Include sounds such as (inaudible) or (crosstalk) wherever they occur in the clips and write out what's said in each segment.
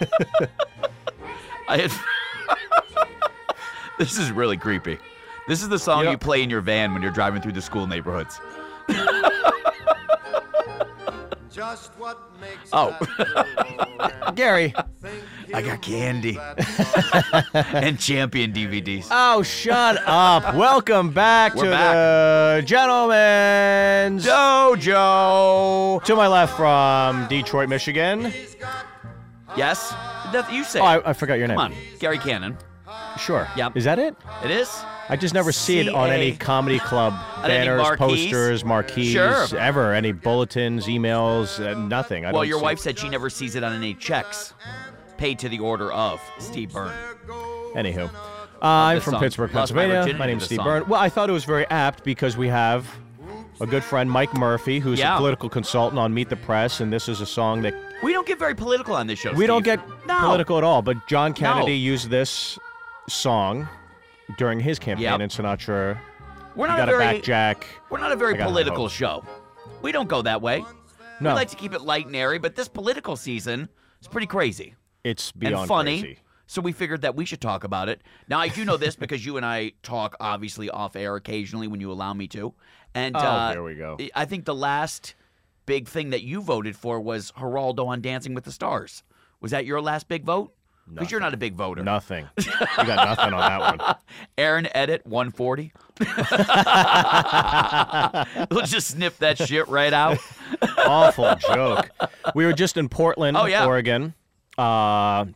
(laughs) I had. (laughs) this is really creepy. This is the song You you play in your van when you're driving through the school neighborhoods. (laughs) Just what makes Oh. Gary. I got candy and champion DVDs. Oh, shut up. Welcome back We're to back. the Gentleman's Dojo. To my left from Detroit, Michigan. Yes, that you say. Oh. I, I forgot your name. Come on, Gary Cannon. Sure. Yep. Is that it? It is. I just never see it on any comedy club banners, marquees? posters, marquees, Sure. ever. Any bulletins, emails, uh, nothing. I Well, your wife said she never sees it on any checks paid to the order of Steve Byrne. Anywho, uh, I'm from song. Pittsburgh, my Pennsylvania. My to name's this Steve song. Byrne. Well, I thought it was very apt because we have a good friend, Mike Murphy, who's Yeah. a political consultant on Meet the Press, and this is a song that We don't get very political on this show. we don't get No. political at all. But John Kennedy No. used this song during his campaign Yep. in Sinatra. We're not a very. back Jack. We're not a very I got high political show. We don't go that way. No, We like to keep it light and airy, but this political season is pretty crazy it's beyond and funny. crazy. So we figured that we should talk about it. Now I do know this because you and I talk obviously off air occasionally when you allow me to. And Oh, uh, there we go. I think the last big thing that you voted for was Geraldo on Dancing with the Stars. Was that your last big vote? Because you're not a big voter. Nothing. You got nothing on that one. (laughs) Aaron Edit 140. (laughs) we'll just snip that shit right out. Awful joke. We were just in Portland, Oh, yeah. Oregon. Uh,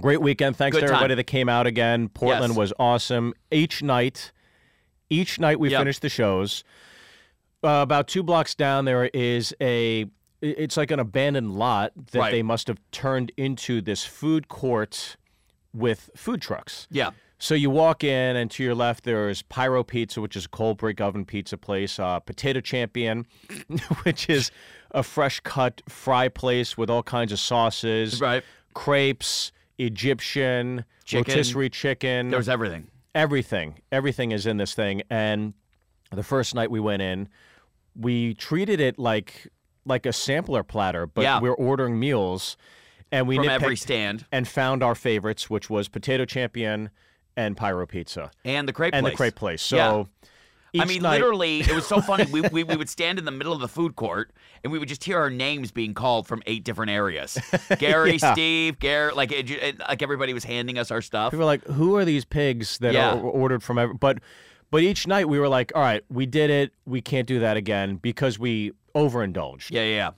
great weekend. Thanks Good to everybody time. that came out again. Portland Yes. was awesome. Each night, each night we Yep. finished the shows. Uh, about two blocks down, there is a. It's like an abandoned lot that Right. they must have turned into this food court with food trucks. Yeah. So you walk in, and to your left there's Pyro Pizza, which is a cold brick oven pizza place. Uh, Potato Champion, (laughs) which is a fresh cut fry place with all kinds of sauces. Right. Crepes, Egyptian, Chicken. rotisserie chicken. There was everything. everything. Everything is in this thing. And the first night we went in, we treated it like like a sampler platter, but Yeah. we're ordering meals, and we From every stand. and found our favorites, which was Potato Champion and Pyro Pizza And the crepe and place. the crepe place. So Yeah. I mean, night, literally, it was so funny. we, we, we would (laughs) stand in the middle of the food court and we would just hear our names being called from eight different areas. (laughs) Gary, Yeah. Steve, Gary, like it, it- like everybody was handing us our stuff. people were like, "Who are these pigs that Yeah. are ordered from?" Every-? But but each night we were like, "All right, we did it. We can't do that again because we overindulged." Yeah, yeah.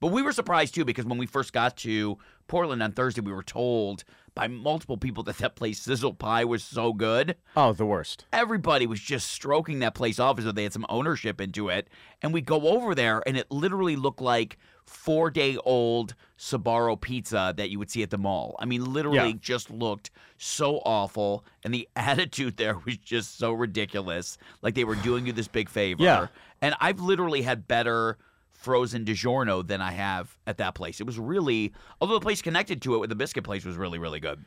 But we were surprised too because when we first got to Portland on Thursday, we were told by multiple people that that place Sizzle Pie was so good. Oh, the worst. Everybody was just stroking that place off as though they had some ownership into it. And we go over there, and it literally looked like four day old Sbarro pizza that you would see at the mall. I mean, literally Yeah. just looked so awful. And the (laughs) attitude there was just so ridiculous. Like they were doing you this big favor. Yeah. And I've literally had better frozen DiGiorno than I have at that place. It was really, although the place connected to it with the biscuit place was really, really good.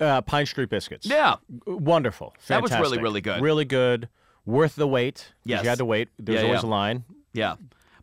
Uh, Pine State biscuits. Yeah. wonderful. That was really, really good. Really good. Worth the wait. Yes. you had to wait. There's Yeah, always yeah. a line. Yeah.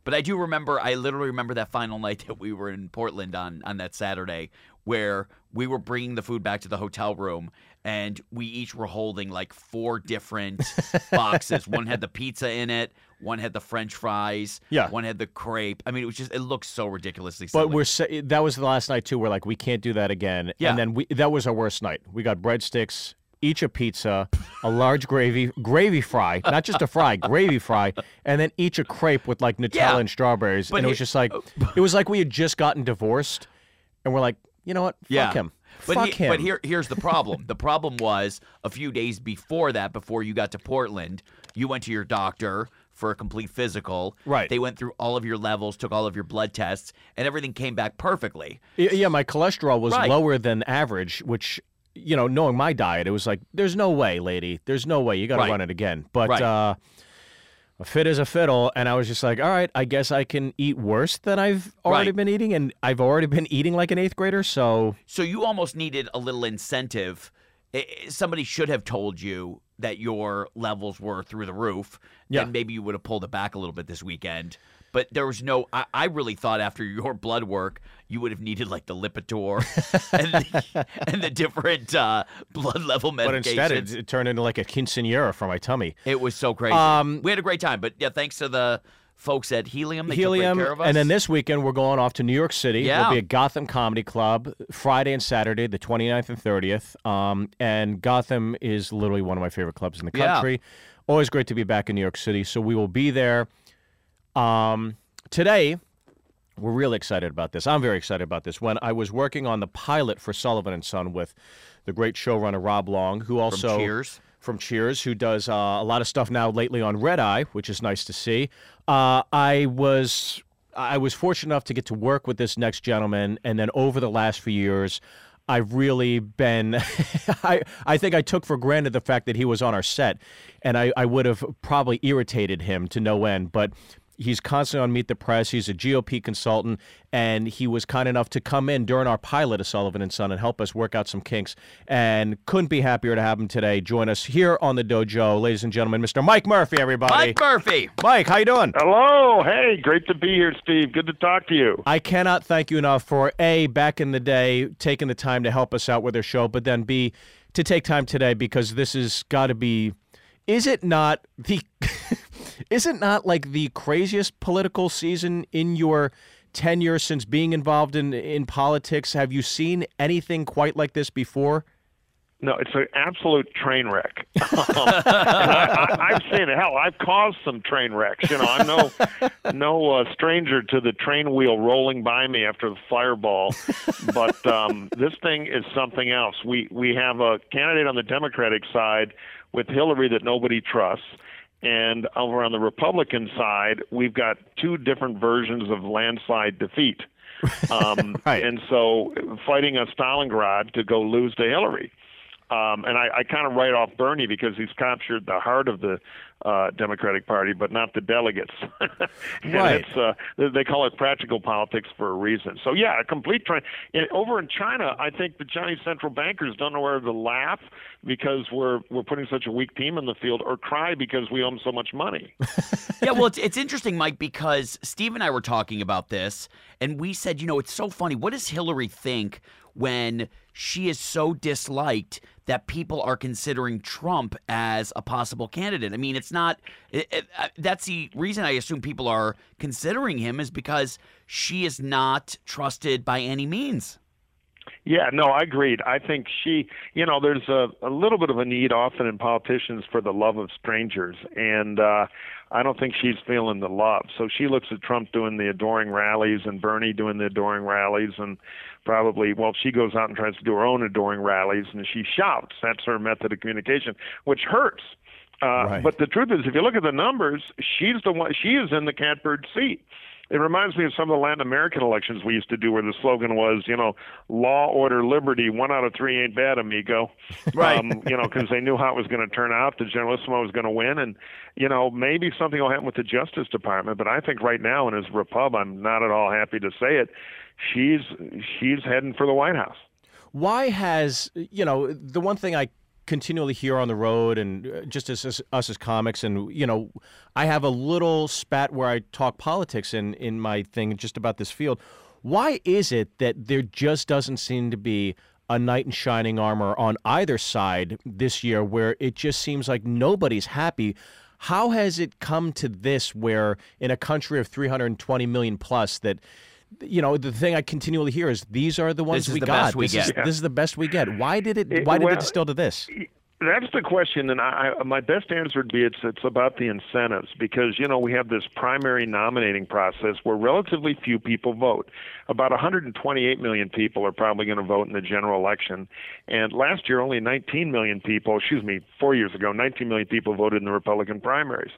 But I do remember I literally remember that final (laughs) night that we were in Portland on on that Saturday where we were bringing the food back to the hotel room and we each were holding like four different (laughs) boxes. One had the pizza in it, one had the french fries, Yeah. one had the crepe. I mean it was just it looked so ridiculously silly. But we're sa- that was the last night too. We're like, we can't do that again. Yeah. And then we that was our worst night. We got breadsticks, each a pizza, a large gravy gravy fry, not just a fry, (laughs) gravy fry, and then each a crepe with like Nutella Yeah. and strawberries. And it was just like (laughs) it was like we had just gotten divorced, and we're like, you know what? Fuck Yeah. him. But, Fuck he- him. but here, here's the problem. the problem was a few days before that, before you got to Portland, you went to your doctor for a complete physical. Right. They went through all of your levels, took all of your blood tests, and everything came back perfectly. Yeah, my cholesterol was Right. lower than average, which you know, knowing my diet, it was like, there's no way, lady, there's no way, you got to Right. run it again. But Right. uh, a fit as a fiddle, and I was just like, all right, I guess I can eat worse than I've already Right. been eating, and I've already been eating like an eighth grader, so So you almost needed a little incentive somebody should have told you that your levels were through the roof, Yeah. then maybe you would have pulled it back a little bit this weekend. But there was no. I, I really thought after your blood work, you would have needed like the Lipitor (laughs) and, the, and the different uh, blood level medications. But instead, it, it turned into like a quinceanera for my tummy. It was so crazy. Um, we had a great time, but yeah, thanks to the folks at Helium. They Helium, took care of us. and then this weekend we're going off to New York City. Yeah. We'll be at Gotham Comedy Club Friday and Saturday, the 29th and 30th. Um, and Gotham is literally one of my favorite clubs in the country. Yeah. Always great to be back in New York City. So we will be there. Um, today, we're really excited about this. I'm very excited about this. When I was working on the pilot for Sullivan and Son with the great showrunner Rob Long, who also Cheers. From Cheers, who does uh, a lot of stuff now lately on Red Eye, which is nice to see. Uh, I was I was fortunate enough to get to work with this next gentleman, and then over the last few years. I've really been, (laughs) I, I think I took for granted the fact that he was on our set, and I, I would have probably irritated him to no end. But He's constantly on Meet the Press. He's a GOP consultant, and he was kind enough to come in during our pilot of Sullivan and Son and help us work out some kinks. And couldn't be happier to have him today join us here on the dojo, ladies and gentlemen, Mr. Mike Murphy. Everybody, Mike Murphy. Mike, how you doing? Hello. Hey, great to be here, Steve. Good to talk to you. I cannot thank you enough for a back in the day taking the time to help us out with our show, but then b to take time today because this has got to be. Is it not the? (laughs) is it not like the craziest political season in your tenure since being involved in in politics? Have you seen anything quite like this before? No, it's an absolute train wreck. (laughs) Um, I, I've seen it. Hell, I've caused some train wrecks. You know, I'm no no uh, stranger to the train wheel rolling by me after the fireball. But um, this thing is something else. We we have a candidate on the Democratic side with Hillary that nobody trusts. And over on the Republican side, we've got two different versions of landslide defeat. (laughs) Um, Right. And so fighting a Stalingrad to go lose to Hillary. Um, and I, I kind of write off Bernie because he's captured the heart of the uh, Democratic Party, but not the delegates. (laughs) and Right. It's, uh, they- they call it practical politics for a reason. So yeah, a complete trend. And over in China, I think the Chinese central bankers don't know whether to laugh because we're we're putting such a weak team in the field, or cry because we owe them so much money. (laughs) yeah, well, it's, it's interesting, Mike, because Steve and I were talking about this, and we said, you know, it's so funny. What does Hillary think when she is so disliked that people are considering Trump as a possible candidate? I mean, it's not. It, it, uh, that's the reason I assume people are considering him is because she is not trusted by any means. Yeah, no, I agreed. I think she, you know, there's a, a little bit of a need often in politicians for the love of strangers, and uh, I don't think she's feeling the love. So she looks at Trump doing the adoring rallies and Bernie doing the adoring rallies, and probably, well, she goes out and tries to do her own adoring rallies, and she shouts. That's her method of communication, which hurts. Uh, Right. But the truth is, if you look at the numbers, she's the one. She is in the catbird seat. It reminds me of some of the Latin American elections we used to do, where the slogan was, you know, law, order, liberty. One out of three ain't bad, amigo. (laughs) Right. Um, you know, because they knew how it was going to turn out. The Generalissimo was going to win, and you know, maybe something will happen with the Justice Department. But I think right now, in his repub, I'm not at all happy to say it. She's she's heading for the White House. Why has you know the one thing I continually hear on the road and uh, just as, as us as comics and you know I have a little spat where I talk politics in in my thing just about this field. Why is it that there just doesn't seem to be a knight in shining armor on either side this year where it just seems like nobody's happy? How has it come to this where in a country of 320 million plus that you know the thing I continually hear is these are the ones is we the got. best we this Is, get. this is the best we get. Why did it? It- Why did well, it distill to this? That's the question, and I, I, my best answer would be it's it's about the incentives because you know we have this primary nominating process where relatively few people vote. About 128 million people are probably going to vote in the general election, and last year only 19 million people, excuse me, four years ago, 19 million people voted in the Republican primaries.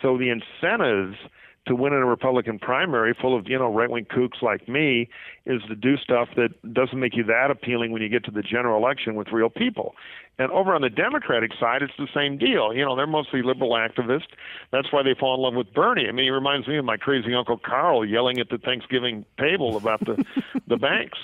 So the incentives to win in a Republican primary full of, you know, right wing kooks like me is to do stuff that doesn't make you that appealing when you get to the general election with real people. And over on the Democratic side, it's the same deal. You know, they're mostly liberal activists. That's why they fall in love with Bernie. I mean, he reminds me of my crazy Uncle Carl yelling at the Thanksgiving table about the, (laughs) the banks.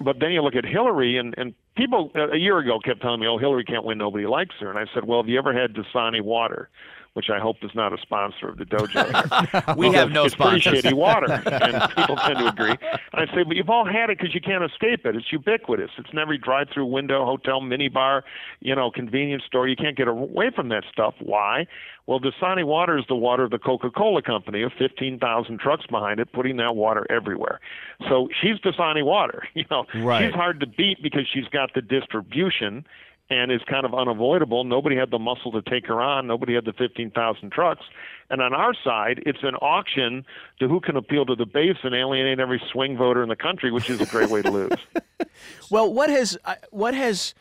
But then you look at Hillary, and, and people a year ago kept telling me, "Oh, Hillary can't win. Nobody likes her." And I said, "Well, have you ever had Dasani water?" Which I hope is not a sponsor of the dojo. (laughs) (laughs) Here. We have no it's pretty sponsors. shitty water, and (laughs) people tend to agree. And I say, but you've all had it because you can't escape it. It's ubiquitous. It's in every drive-through window, hotel, minibar, you know, convenience store. You can't get away from that stuff. Why? Well, Dasani water is the water of the Coca-Cola company, of 15,000 trucks behind it, putting that water everywhere. So she's Dasani water. You know, Right. she's hard to beat because she's got the distribution and is kind of unavoidable. Nobody had the muscle to take her on. Nobody had the 15,000 trucks. And on our side, it's an auction to who can appeal to the base and alienate every swing voter in the country, which is a great way to lose. (laughs) Well, what has uh, what has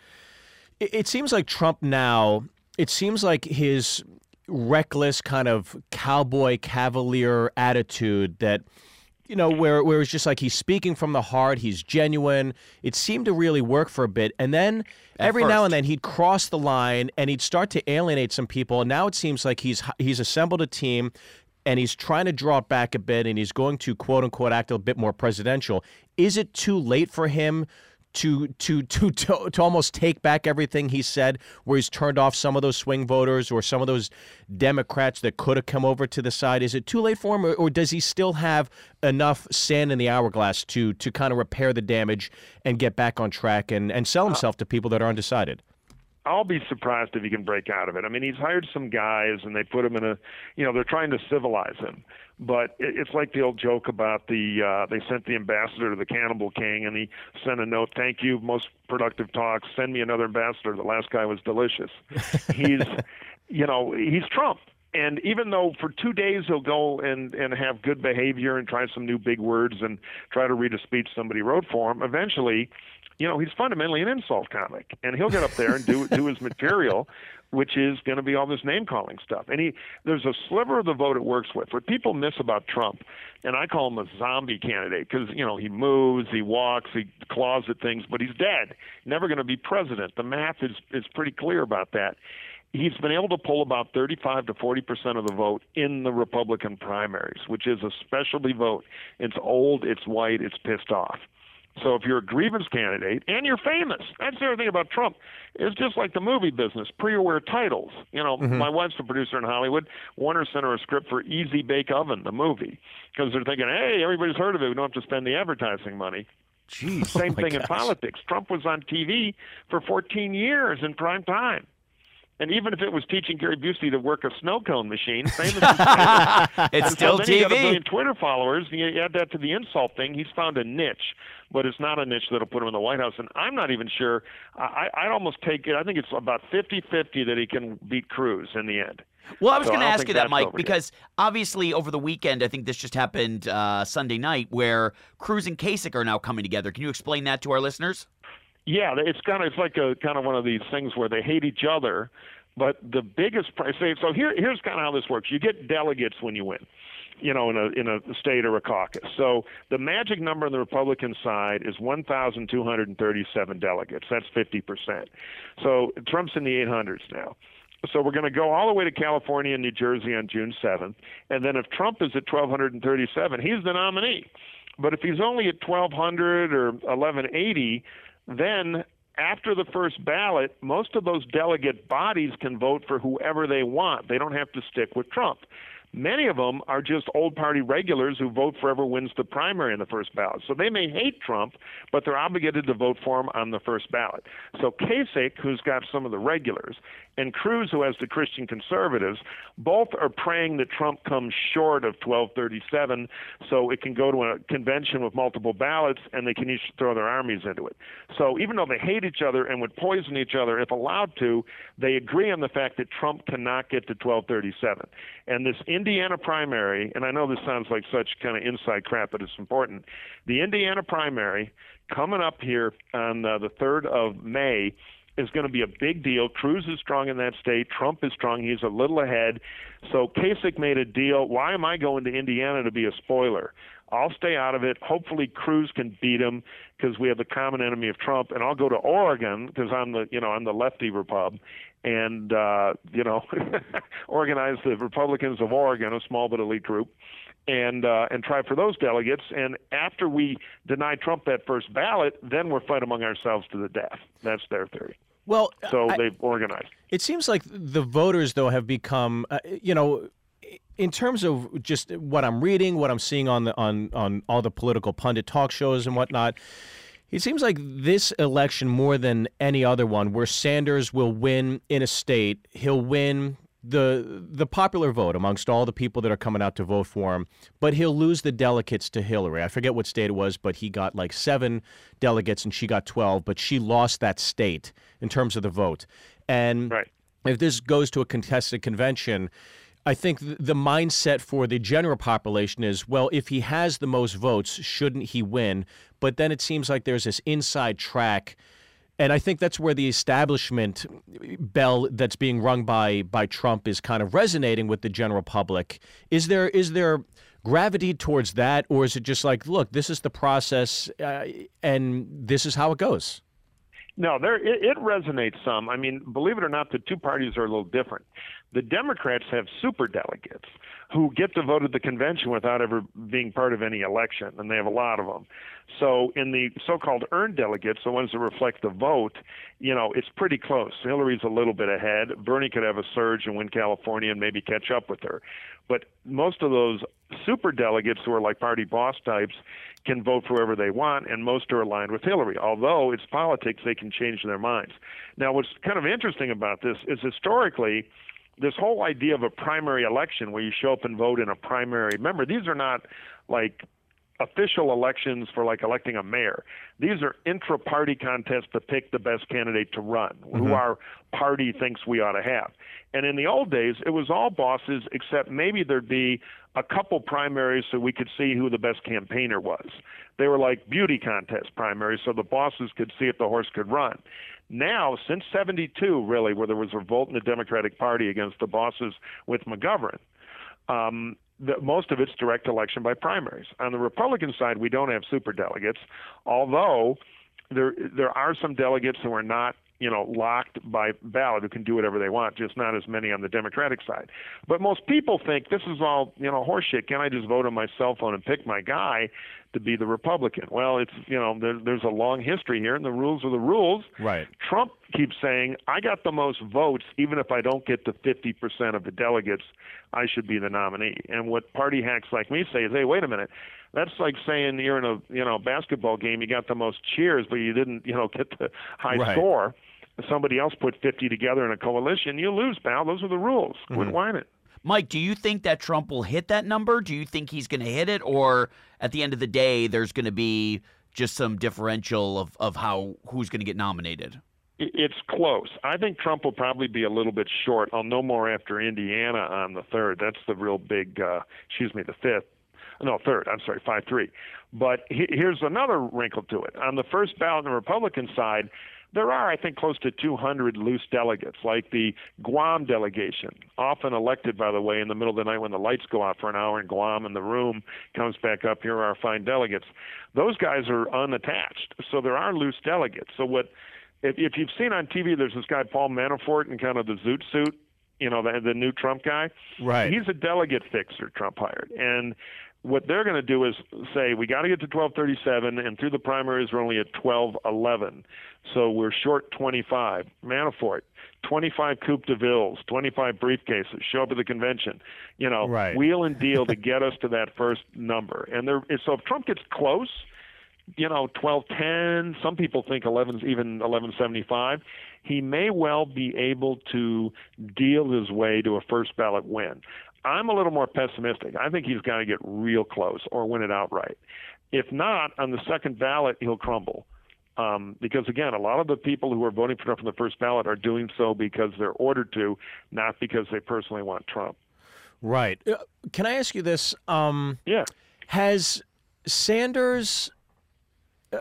it it seems like Trump now, it seems like his reckless kind of cowboy cavalier attitude that you know where where it's just like he's speaking from the heart, he's genuine. It seemed to really work for a bit and then every now and then he'd cross the line and he'd start to alienate some people and now it seems like he's he's assembled a team and he's trying to draw it back a bit and he's going to quote unquote act a bit more presidential. Is it too late for him to to to to, to almost take back everything he said where he's turned off some of those swing voters or some of those Democrats that could have come over to the side? Is it too late for him or, or does he still have enough sand in the hourglass to to kind of repair the damage and get back on track and, and sell uh, himself to people that are undecided? I'll be surprised if he can break out of it. I mean, he's hired some guys and they put him in a, you know, they're trying to civilize him. But it- it's like the old joke about the uh, they sent the ambassador to the Cannibal King and he sent a note, "Thank you, most productive talk. Send me another ambassador. The last guy was delicious." (laughs) he's, you know, he's Trump. And even though for two days he'll go and and have good behavior and try some new big words and try to read a speech somebody wrote for him, eventually you know, he's fundamentally an insult comic, and he'll get up there and do (laughs) do his material, which is going to be all this name calling stuff. And he there's a sliver of the vote it works with. What people miss about Trump, and I call him a zombie candidate because you know he moves, he walks, he claws at things, but he's dead. Never going to be president. The math is is pretty clear about that. He's been able to pull about 35 to 40 percent of the vote in the Republican primaries, which is a specialty vote. It's old, it's white, it's pissed off. So if you're a grievance candidate and you're famous, that's the other thing about Trump. It's just like the movie business, pre-aware titles. You know, mm-hmm. my wife's a producer in Hollywood. Warner sent her a script for Easy Bake Oven, the movie, because they're thinking, hey, everybody's heard of it. We don't have to spend the advertising money. Jeez. Same oh, my thing in politics. Trump was on TV for 14 years in prime time. And even if it was teaching Gary Busey to work a snow cone machine, famous is famous. It's still so then he got a TV. million Twitter followers. And you add that to the insult thing. He's found a niche, but it's not a niche that'll put him in the White House. And I'm not even sure. I, I'd almost take it. I think it's about 50-50 that he can beat Cruz in the end. Well, I was So going to ask you that, Mike, over yet. because obviously over the weekend, I think this just happened uh, Sunday night, where Cruz and Kasich are now coming together. Can you explain that to our listeners? Yeah, it's kind of it's like a kind of one of these things where they hate each other, but the biggest price. So here here's kind of how this works. You get delegates when you win, you know, in a in a state or a caucus. So the magic number on the Republican side is 1,237 delegates. That's 50 percent. So Trump's in the 800s now. So we're going to go all the way to California and New Jersey on June 7th, and then if Trump is at 1,237, he's the nominee. But if he's only at 1,200 or 1,180, then after the first ballot, most of those delegate bodies can vote for whoever they want. They don't have to stick with Trump. Many of them are just old party regulars who vote for whoever wins the primary in the first ballot. So they may hate Trump, but they're obligated to vote for him on the first ballot. So Kasich, who's got some of the regulars, and Cruz, who has the Christian conservatives, both are praying that Trump comes short of 1237 so it can go to a convention with multiple ballots and they can each throw their armies into it. So even though they hate each other and would poison each other if allowed to, they agree on the fact that Trump cannot get to 1237. And this Indiana primary, and I know this sounds like such kind of inside crap, but it's important. The Indiana primary coming up here on uh, the 3rd of May is going to be a big deal. Cruz is strong in that state. Trump is strong. He's a little ahead. So Kasich made a deal. Why am I going to Indiana to be a spoiler? I'll stay out of it. Hopefully Cruz can beat him because we have the common enemy of Trump, and I'll go to Oregon because I'm the you know I'm the lefty Repub, and uh, you know (laughs) organize the Republicans of Oregon, a small but elite group, and uh, and try for those delegates. And after we deny Trump that first ballot, then we're fight among ourselves to the death. That's their theory. Well, So I- they've organized. It seems like the voters, though, have become, uh, you know, in terms of just what I'm reading, what I'm seeing on the on on all the political pundit talk shows and whatnot. It seems like this election, more than any other one, where Sanders will win in a state, he'll win the the popular vote amongst all the people that are coming out to vote for him, but he'll lose the delegates to Hillary. I forget what state it was, but he got like seven delegates and she got twelve, but she lost that state in terms of the vote. And Right. if this goes to a contested convention, I think the mindset for the general population is, well, if he has the most votes, shouldn't he win? But then it seems like there's this inside track. And I think that's where the establishment bell that's being rung by by Trump is kind of resonating with the general public. Is there is there gravity towards that, or is it just like, look, this is the process, uh, and this is how it goes? No, there it, it resonates some. I mean, believe it or not, the two parties are a little different. The Democrats have super delegates who get to vote at the convention without ever being part of any election, and they have a lot of them. So, in the so-called earned delegates, the ones that reflect the vote, you know, it's pretty close. Hillary's a little bit ahead. Bernie could have a surge and win California and maybe catch up with her. But most of those super delegates who are like party boss types can vote for whoever they want, and most are aligned with Hillary. Although it's politics, they can change their minds. Now, what's kind of interesting about this is historically, this whole idea of a primary election where you show up and vote in a primary. Remember, these are not like official elections for like electing a mayor. These are intra-party contests to pick the best candidate to run, who our party thinks we ought to have. And in the old days, it was all bosses, except maybe there'd be a couple primaries so we could see who the best campaigner was. They were like beauty contest primaries, so the bosses could see if the horse could run. Now, since 72, really, where there was a revolt in the Democratic Party against the bosses with McGovern, um, the, most of it's direct election by primaries. On the Republican side, we don't have super delegates, although there there are some delegates who are not you know locked by ballot who can do whatever they want, just not as many on the Democratic side. But most people think this is all you know horseshit. Can I just vote on my cell phone and pick my guy to be the Republican? Well, it's you know there, there's a long history here, and the rules are the rules. Right. Trump keeps saying, I got the most votes, even if I don't get to 50% of the delegates, I should be the nominee. And what party hacks like me say is, hey, wait a minute. That's like saying you're in a you know basketball game, you got the most cheers, but you didn't you know (laughs) get the high Right. score. Somebody else put 50 together in a coalition, you lose, pal. Those are the rules. Quit mm-hmm. whining. Mike, do you think that Trump will hit that number? Do you think he's going to hit it, or at the end of the day, there's going to be just some differential of, of how who's going to get nominated? It's close. I think Trump will probably be a little bit short. I'll know more after Indiana on the third. That's the real big. Uh, excuse me, the fifth. No, third. I'm sorry, five three. But he- here's another wrinkle to it. On the first ballot on the Republican side, there are, I think, close to 200 loose delegates, like the Guam delegation, often elected, by the way, in the middle of the night when the lights go out for an hour in Guam and the room comes back up. Here are our fine delegates. Those guys are unattached, so there are loose delegates. So what? If, if you've seen on TV, there's this guy Paul Manafort in kind of the zoot suit, you know, the, the new Trump guy. Right. He's a delegate fixer Trump hired, and what they're going to do is say we got to get to 1237, and through the primaries we're only at 1211, so we're short 25. Manafort, 25 Coupe de Villes, 25 briefcases. Show up at the convention, you know, Right. wheel and deal to (laughs) get us to that first number. And there, so if Trump gets close, you know, 1210, some people think 11 even 1175, he may well be able to deal his way to a first ballot win. I'm a little more pessimistic. I think he's got to get real close or win it outright. If not, on the second ballot, he'll crumble. Um, because again, a lot of the people who are voting for Trump on the first ballot are doing so because they're ordered to, not because they personally want Trump. Right. Uh, Can I ask you this? Um, Yeah. Has Sanders. Uh,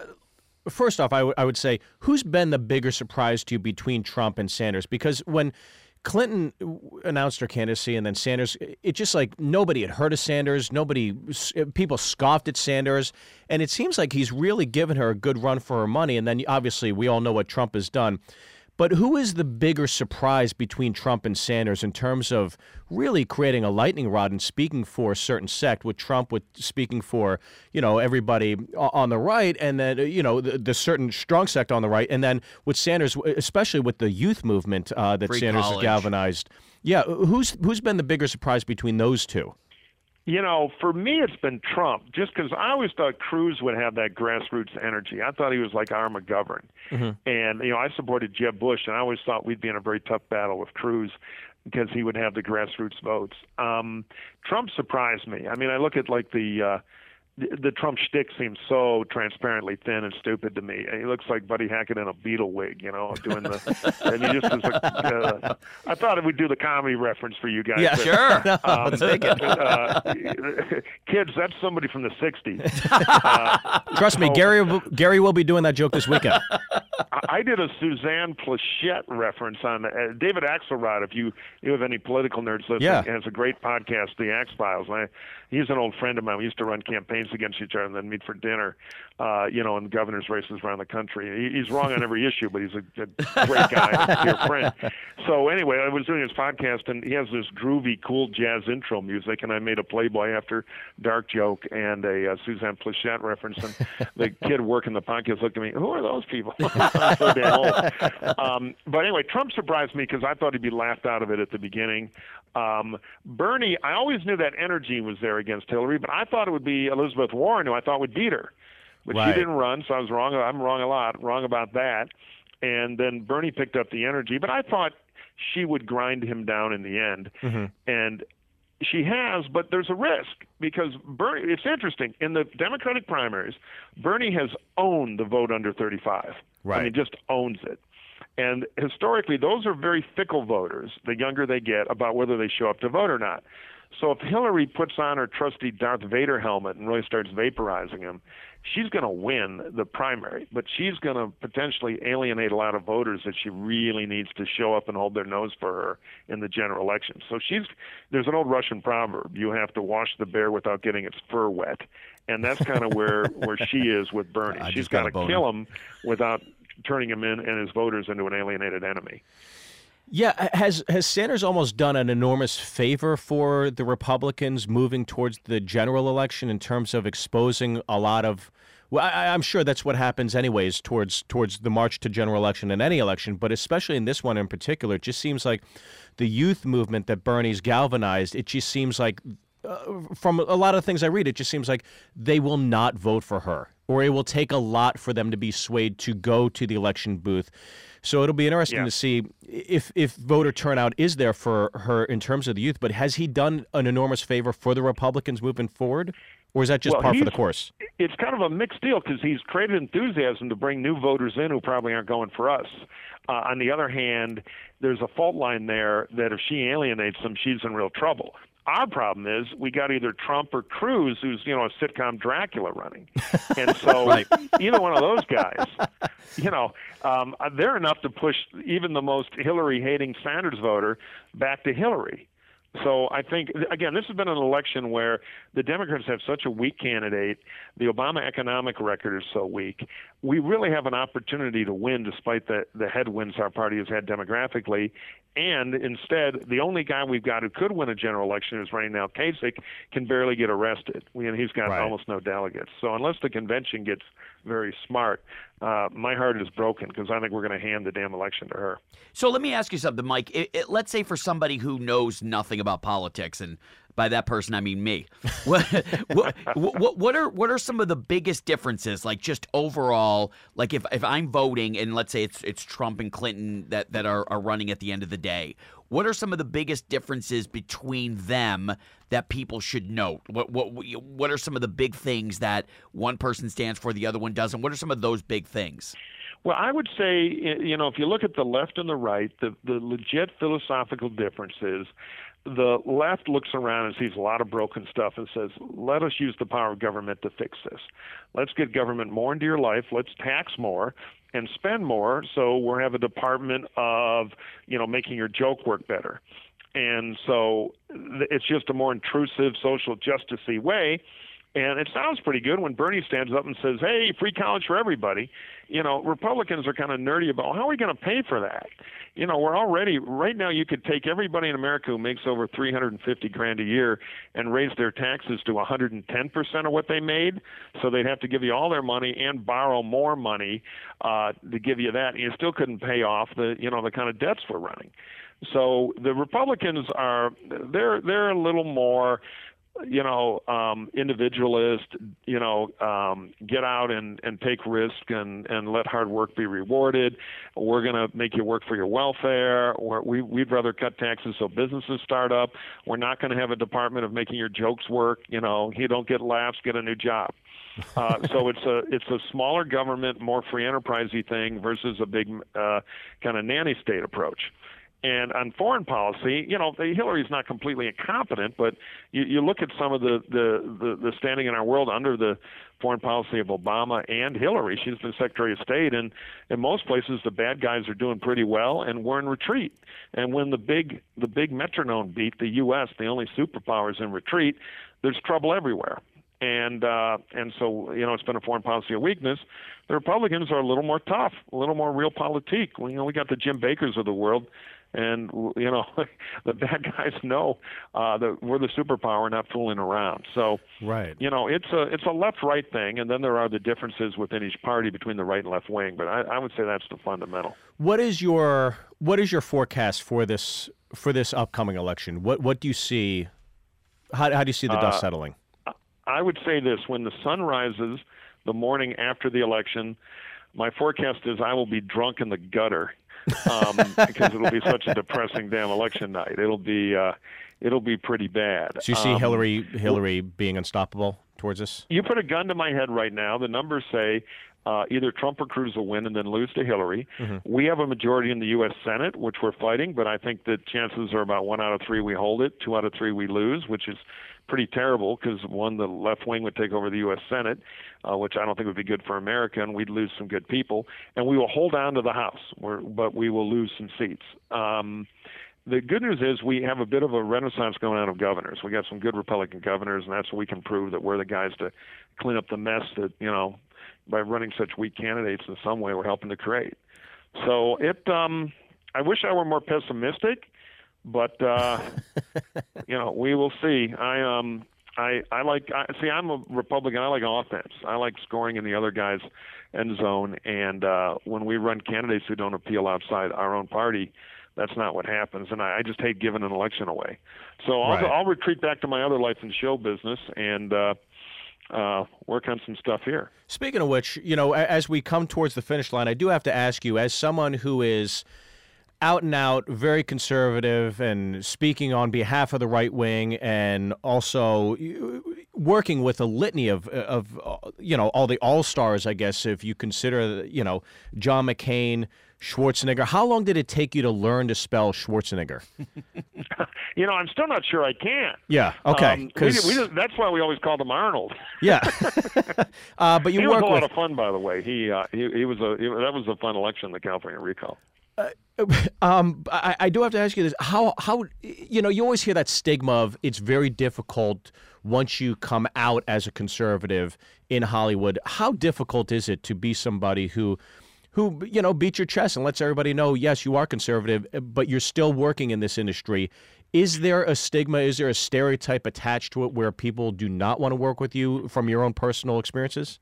first off, I would- I would say, who's been the bigger surprise to you between Trump and Sanders? Because when Clinton announced her candidacy and then Sanders, it just like nobody had heard of Sanders. Nobody, people scoffed at Sanders. And it seems like he's really given her a good run for her money. And then obviously, we all know what Trump has done. But who is the bigger surprise between Trump and Sanders in terms of really creating a lightning rod and speaking for a certain sect? With Trump, with speaking for you know everybody on the right, and then you know the, the certain strong sect on the right, and then with Sanders, especially with the youth movement uh, that Free Sanders has galvanized. Yeah, who's who's been the bigger surprise between those two? You know, for me, it's been Trump, just because I always thought Cruz would have that grassroots energy. I thought he was like our McGovern. And, you know, I supported Jeb Bush, and I always thought we'd be in a very tough battle with Cruz because he would have the grassroots votes. Um, Trump surprised me. I mean, I look at like the. Uh, the, Trump shtick seems so transparently thin and stupid to me. He looks like Buddy Hackett in a Beatle wig, you know, doing the. and he just is like. Uh, I thought we'd do the comedy reference for you guys. Yeah, but- Sure. um, (laughs) take it. uh, kids, that's somebody from the '60s. (laughs) Trust me, so- Gary Gary will be doing that joke this weekend. (laughs) I did a Suzanne Pleshette reference on uh, David Axelrod. If you you have any political nerds listening, Yeah. has a great podcast, The Axe Files. I, he's an old friend of mine. We used to run campaigns against each other and then meet for dinner, uh, you know, in governor's races around the country. He, he's wrong on every issue, but he's a, a great guy, a (laughs) dear friend. So anyway, I was doing his podcast, and he has this groovy, cool jazz intro music, and I made a Playboy after dark joke and a uh, Suzanne Pleshette reference, and the (laughs) kid working the podcast looked at me, "Who are those people?" (laughs) I'm so damn old. Um, but anyway, Trump surprised me because I thought he'd be laughed out of it at the beginning. Um, Bernie, I always knew that energy was there against Hillary, but I thought it would be Elizabeth Warren, who I thought would beat her. But Right. she didn't run, so I was wrong. I'm wrong a lot, wrong about that. And then Bernie picked up the energy, but I thought she would grind him down in the end. And she has, but there's a risk because Bernie. It's interesting in the Democratic primaries. Bernie has owned the vote under 35. I Right. mean, just owns it. And historically, those are very fickle voters. The younger they get, about whether they show up to vote or not. So if Hillary puts on her trusty Darth Vader helmet and really starts vaporizing him, she's going to win the primary, but she's going to potentially alienate a lot of voters that she really needs to show up and hold their nose for her in the general election. So she's there's an old Russian proverb: you have to wash the bear without getting its fur wet, and that's kind of where where she is with Bernie. (laughs) I she's got to kill him without turning him in and his voters into an alienated enemy. Yeah, has has Sanders almost done an enormous favor for the Republicans moving towards the general election in terms of exposing a lot of? Well, I, I'm sure that's what happens anyways towards towards the march to general election in any election, but especially in this one in particular, it just seems like the youth movement that Bernie's galvanized. It just seems like uh, from a lot of things I read, it just seems like they will not vote for her, or it will take a lot for them to be swayed to go to the election booth. So it'll be interesting Yeah. to see if if voter turnout is there for her in terms of the youth. But has he done an enormous favor for the Republicans moving forward, or is that just Well, par for the course? it's kind of a mixed deal because he's created enthusiasm to bring new voters in who probably aren't going for us. Uh, on the other hand, there's a fault line there that if she alienates them, she's in real trouble. Our problem is we got either Trump or Cruz, who's you know a sitcom Dracula running, and so (laughs) either one of those guys, you know, um, they're enough to push even the most Hillary-hating Sanders voter back to Hillary. So I think again, this has been an election where the Democrats have such a weak candidate. The Obama economic record is so weak. We really have an opportunity to win, despite the the headwinds our party has had demographically. And instead, the only guy we've got who could win a general election is running now. Kasich can barely get arrested. We, and he's got Right. almost no delegates. So unless the convention gets very smart, uh, my heart is broken because I think we're going to hand the damn election to her. So let me ask you something, Mike. It, it, let's say for somebody who knows nothing about politics, and by that person I mean me, what, what, what, what are what are some of the biggest differences, like just overall, like if, if I'm voting and let's say it's it's Trump and Clinton that that are, are running at the end of the day, what are some of the biggest differences between them that people should note? What what what are some of the big things that one person stands for, the other one doesn't? What are some of those big things? Well, I would say, you know, if you look at the left and the right, the, the legit philosophical differences, the left looks around and sees a lot of broken stuff and says, let us use the power of government to fix this. Let's get government more into your life. Let's tax more and spend more so we'll have a department of, you know, making your joke work better. And so it's just a more intrusive social justicey way And it sounds pretty good when Bernie stands up and says, "Hey, free college for everybody." You know, Republicans are kind of nerdy about how are we going to pay for that. You know, we're already right now. You could take everybody in America who makes over 350 grand a year and raise their taxes to 110 percent of what they made, so they'd have to give you all their money and borrow more money uh, to give you that. And you still couldn't pay off the you know the kind of debts we're running. So the Republicans are they're they're a little more you know, um, individualist, you know, um, get out and, and take risk and, and let hard work be rewarded. We're going to make you work for your welfare. Or we, we'd rather cut taxes so businesses start up. We're not going to have a department of making your jokes work. You know, you don't get laughs, get a new job. (laughs) Uh, so it's a it's a smaller government, more free enterprisey thing versus a big uh, kind of nanny state approach. And on foreign policy, you know, Hillary's not completely incompetent, but you, you look at some of the, the, the, the standing in our world under the foreign policy of Obama and Hillary. She's been Secretary of State, and in most places the bad guys are doing pretty well, and we're in retreat. And when the big the big metronome beat, the U.S., the only superpower, is in retreat, there's trouble everywhere and uh, and so you know it's been a foreign policy of weakness. The Republicans are a little more tough, a little more realpolitik. You know, we got the Jim Bakers of the world and you know (laughs) the bad guys know uh, that we're the superpower, not fooling around. So right, you know it's a it's a left right thing, and then there are the differences within each party between the right and left wing. But I, I would say that's the fundamental. What is your what is your forecast for this for this upcoming election? What what do you see? How how do you see the dust uh, settling? I would say this: when the sun rises the morning after the election, my forecast is I will be drunk in the gutter um, because it'll be such a depressing damn election night. It'll be uh, it'll be pretty bad. So you see um, Hillary Hillary being unstoppable towards us? You put a gun to my head right now. The numbers say uh, either Trump or Cruz will win and then lose to Hillary. Mm-hmm. We have a majority in the U.S. Senate, which we're fighting, but I think the chances are about one out of three we hold it, two out of three we lose, which is pretty terrible because one, the left wing would take over the U.S. Senate, uh, which I don't think would be good for America, and we'd lose some good people. And we will hold on to the House, but we will lose some seats. Um, the good news is we have a bit of a renaissance going on of governors. We got some good Republican governors, and that's what we can prove that we're the guys to clean up the mess that you know by running such weak candidates in some way we're helping to create. So it, um, I wish I were more pessimistic but uh, (laughs) you know we will see. I um I I like I, see I'm a Republican. I like offense. I like scoring in the other guy's end zone. And uh, when we run candidates who don't appeal outside our own party, that's not what happens. And I, I just hate giving an election away. So I'll right. I'll retreat back to my other life in show business and. Uh, uh, work on some stuff here. Speaking of which, you know, as we come towards the finish line, I do have to ask you, as someone who is out and out, very conservative, and speaking on behalf of the right wing, and also working with a litany of of you know all the all stars. I guess if you consider you know John McCain. Schwarzenegger. How long did it take you to learn to spell Schwarzenegger? (laughs) you know, I'm still not sure I can. Yeah. Okay. Because um, that's why we always called him Arnold. (laughs) yeah. (laughs) uh, but you he work was a with... lot of fun, by the way. He uh, he, he was a he, that was a fun election, the California recall. Uh, (laughs) um, I, I, do have to ask you this: how how you know you always hear that stigma of it's very difficult once you come out as a conservative in Hollywood. How difficult is it to be somebody who who you know beats your chest and lets everybody know yes you are conservative, but you're still working in this industry? Is there a stigma? Is there a stereotype attached to it where people do not want to work with you from your own personal experiences?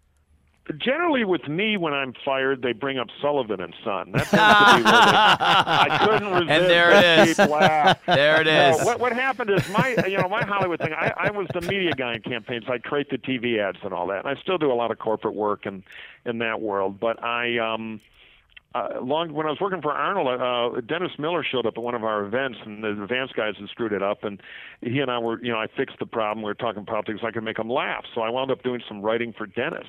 Generally with me when I'm fired, they bring up Sullivan and Son. That (laughs) to be where I couldn't resist. And (laughs) there it is. Laugh. There it is. No, what, what happened is my, you know, my Hollywood thing. I, I was the media guy in campaigns. I create the TV ads and all that. And I still do a lot of corporate work and in that world. But I, um, uh, long when I was working for Arnold, uh, Dennis Miller showed up at one of our events, and the advance guys had screwed it up, and he and I were, you know, I fixed the problem. We were talking politics. I could make him laugh, so I wound up doing some writing for Dennis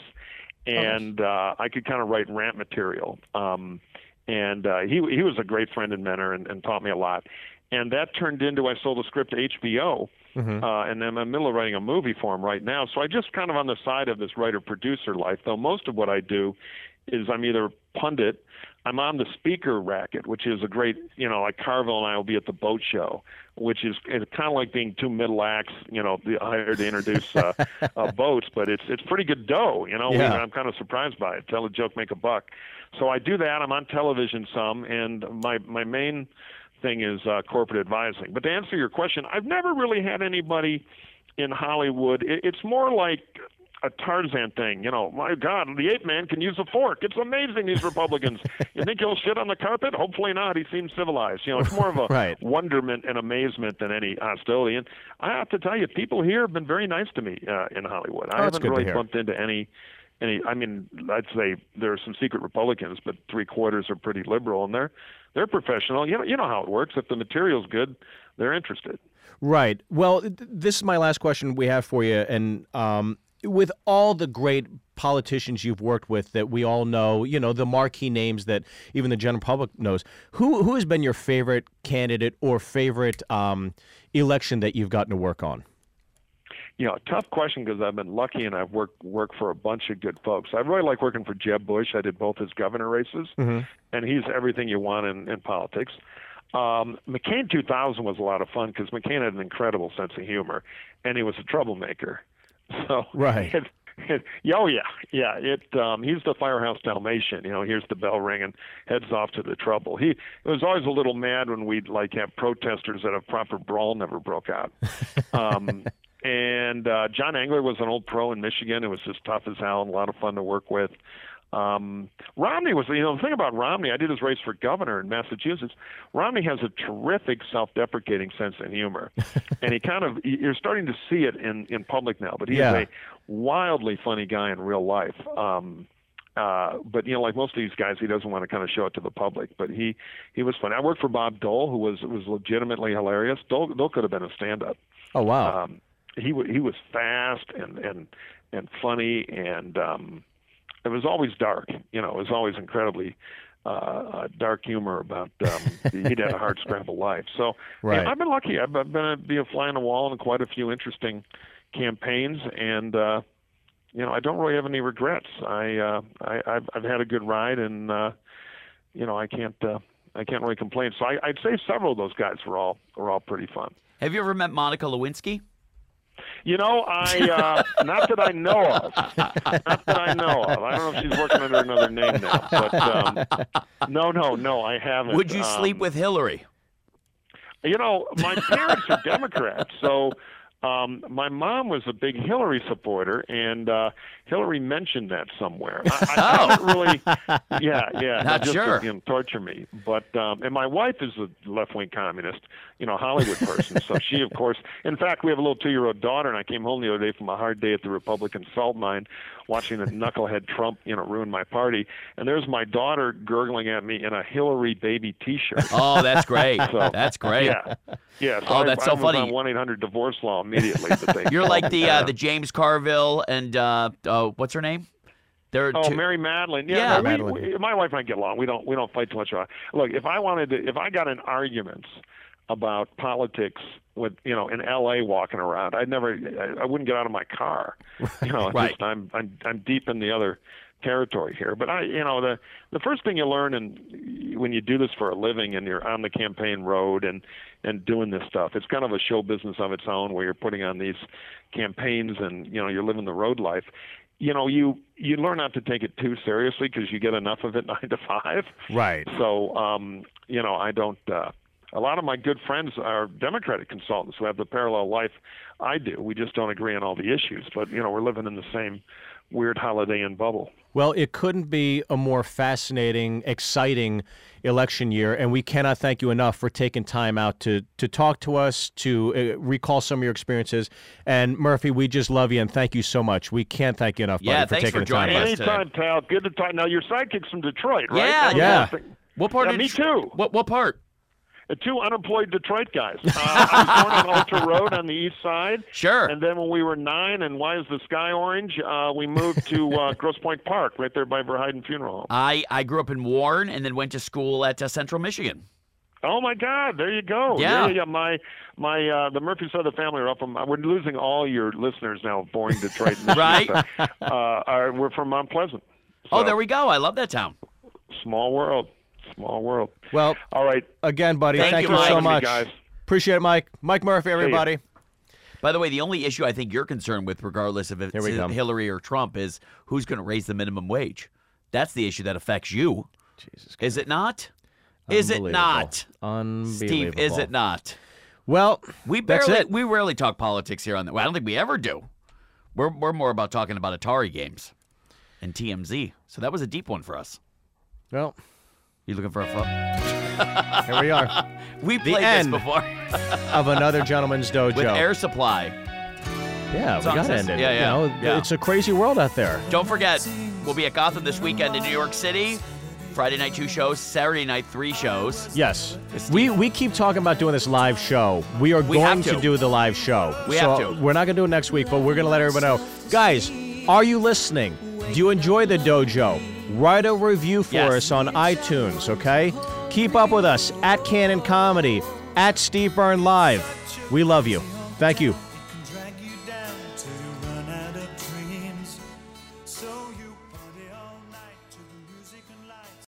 and uh, I could kind of write rant material. Um, and uh, he he was a great friend and mentor, and, and taught me a lot. And that turned into I sold the script to HBO, mm-hmm. uh, and I'm in the middle of writing a movie for him right now. So I just kind of on the side of this writer producer life, though most of what I do is I'm either pundit, I'm on the speaker racket, which is a great, you know, like Carville and I will be at the boat show, which is it's kind of like being two middle acts, you know, hired to introduce uh, (laughs) uh, boats, but it's it's pretty good dough, you know. Yeah. I'm kind of surprised by it. Tell a joke, make a buck. So I do that. I'm on television some, and my my main thing is uh, corporate advising. But to answer your question, I've never really had anybody in Hollywood. It, it's more like a Tarzan thing. You know, my God, the ape man can use a fork. It's amazing, these Republicans. (laughs) you think he'll shit on the carpet? Hopefully not. He seems civilized. You know, it's more of a (laughs) Right. wonderment and amazement than any hostility. And I have to tell you, people here have been very nice to me uh, in Hollywood. I Oh, that's haven't really bumped into any. Any, I mean, I'd say there are some secret Republicans, but three quarters are pretty liberal, and they're they're professional. You know, you know how it works. If the material's good, they're interested. Right. Well, this is my last question we have for you. And um, with all the great politicians you've worked with that we all know, you know, the marquee names that even the general public knows, who, who has been your favorite candidate or favorite um, election that you've gotten to work on? you know, tough question because I've been lucky and I've worked worked for a bunch of good folks. I really like working for Jeb Bush. I did both his governor races, and he's everything you want in, in politics. Um, McCain 2000 was a lot of fun because McCain had an incredible sense of humor, and he was a troublemaker. (laughs) So Right. It, it, oh yeah, yeah. It um, he's the firehouse Dalmatian. You know, here's the bell ringing, heads off to the trouble. He was always a little mad when we'd like have protesters that a proper brawl never broke out. (laughs) Um, and uh, John Engler was an old pro in Michigan. It was just tough as hell and a lot of fun to work with. Um, Romney was, you know, the thing about Romney, I did his race for governor in Massachusetts. Romney has a terrific self-deprecating sense of humor, (laughs) and he kind of, you're starting to see it in in public now. But he's Yeah. a wildly funny guy in real life. Um, uh, but you know, like most of these guys, he doesn't want to kind of show it to the public. But he he was funny. I worked for Bob Dole, who was was legitimately hilarious. Dole, Dole could have been a stand-up Oh, wow. um, he he was fast and and and funny and um, it was always dark. You know, it was always incredibly uh, uh, dark humor about. Um, (laughs) he'd had a hard scramble life. So yeah, I've been lucky. I've, I've been a, be a fly on the wall in quite a few interesting campaigns and. uh you know, I don't really have any regrets. I, uh, I I've, I've had a good ride, and uh, you know, I can't uh, I can't really complain. So I, I'd say several of those guys were all were all pretty fun. Have you ever met Monica Lewinsky? You know, I uh, (laughs) not that I know of, not that I know of. I don't know if she's working under another name now, but um, no, no, no, I haven't. Would you sleep Um, with Hillary? You know, my parents are Democrats, so um, my mom was a big Hillary supporter, and uh, Hillary mentioned that somewhere. I, I (laughs) Oh. really, yeah, yeah, Not just sure. to you know, torture me. But um, and my wife is a left-wing communist, you know, Hollywood person. so she, of course, in fact, we have a little two-year-old daughter, and I came home the other day from a hard day at the Republican salt mine, watching the knucklehead Trump, you know, ruin my party. And there's my daughter gurgling at me in a Hillary baby T-shirt. Oh, that's great. (laughs) So, that's great. Yeah, yeah. So Oh, I- that's I so was funny. On one eight hundred divorce law immediately. But (laughs) You're like the uh, the James Carville and uh, uh, what's her name? They're Oh, two- Mary Matalin. Yeah, Yeah. no, we- Matalin. we- my wife and I get along. We don't we don't fight too much about. Look, if I wanted to, if I got in arguments about politics with you know in L.A. walking around, I'd never, I, I wouldn't get out of my car. You know, (laughs) Right. just I'm I'm I'm deep in the other territory here. But I, you know, the the first thing you learn and when you do this for a living and you're on the campaign road and and doing this stuff, it's kind of a show business of its own where you're putting on these campaigns and you know you're living the road life. You know, you you learn not to take it too seriously because you get enough of it (laughs) nine to five. Right. So, um, you know, I don't. Uh, a lot of my good friends are Democratic consultants who have the parallel life I do. We just don't agree on all the issues, but you know, we're living in the same weird Holiday Inn bubble. Well, it couldn't be a more fascinating, exciting election year, and we cannot thank you enough for taking time out to to talk to us, to uh, recall some of your experiences. And Murphy, we just love you and thank you so much. We can't thank you enough, buddy, Yeah, for thanks taking for the time. joining out. us. Anytime, pal. Good to talk. Now, your sidekick's from Detroit, right? Yeah, yeah. one. What part Yeah, of me Detroit- too. What what part? Uh, Two unemployed Detroit guys. Uh, I was born on Alter Road on the east side. Sure. And then when we were nine, and why is the sky orange? Uh, we moved to uh, (laughs) Grosse Pointe Park, right there by Verheyden Funeral Home. I I grew up in Warren and then went to school at uh, Central Michigan. Oh my God! There you go. Yeah. yeah, yeah. My my uh, the Murphy side of the family are up. From, we're losing all your listeners now. Boring Detroit, (laughs) Right. So, uh, are, we're from Mount Pleasant. Oh, there we go. I love that town. Small world. Small world. Well, All right. again, buddy, Thank thank, you, you, so Having me, much. guys. Appreciate it, Mike. Mike Murphy, everybody. By the way, the only issue I think you're concerned with, regardless of if it's. Hillary or Trump, is who's going to raise the minimum wage. That's the issue that affects you. Jesus. Is it not? Is it not? Unbelievable. Steve, is it not? Well, We That's barely it. we rarely talk politics here on the. Well, I don't think we ever do. We're we're more about talking about Atari games and TMZ. So that was a deep one for us. well, You looking for a phone? (laughs) here we are We played this before (laughs) of another gentleman's dojo. with Air Supply. yeah, we got to end it. yeah, yeah, You know, yeah. It's a crazy world out there. Don't forget, we'll be at Gotham this weekend in New York City. Friday night two shows, Saturday night three shows. Yes. We we keep talking about doing this live show. We are We going to. to. do the live show. We so have to. We're not going to do it next week, but we're going to let everybody know. Guys, are you listening? Do you enjoy the dojo? Write a review for Yes. us on iTunes, okay? Keep up with us at Cannon Comedy, at Steve Byrne Live. We love you. Thank you.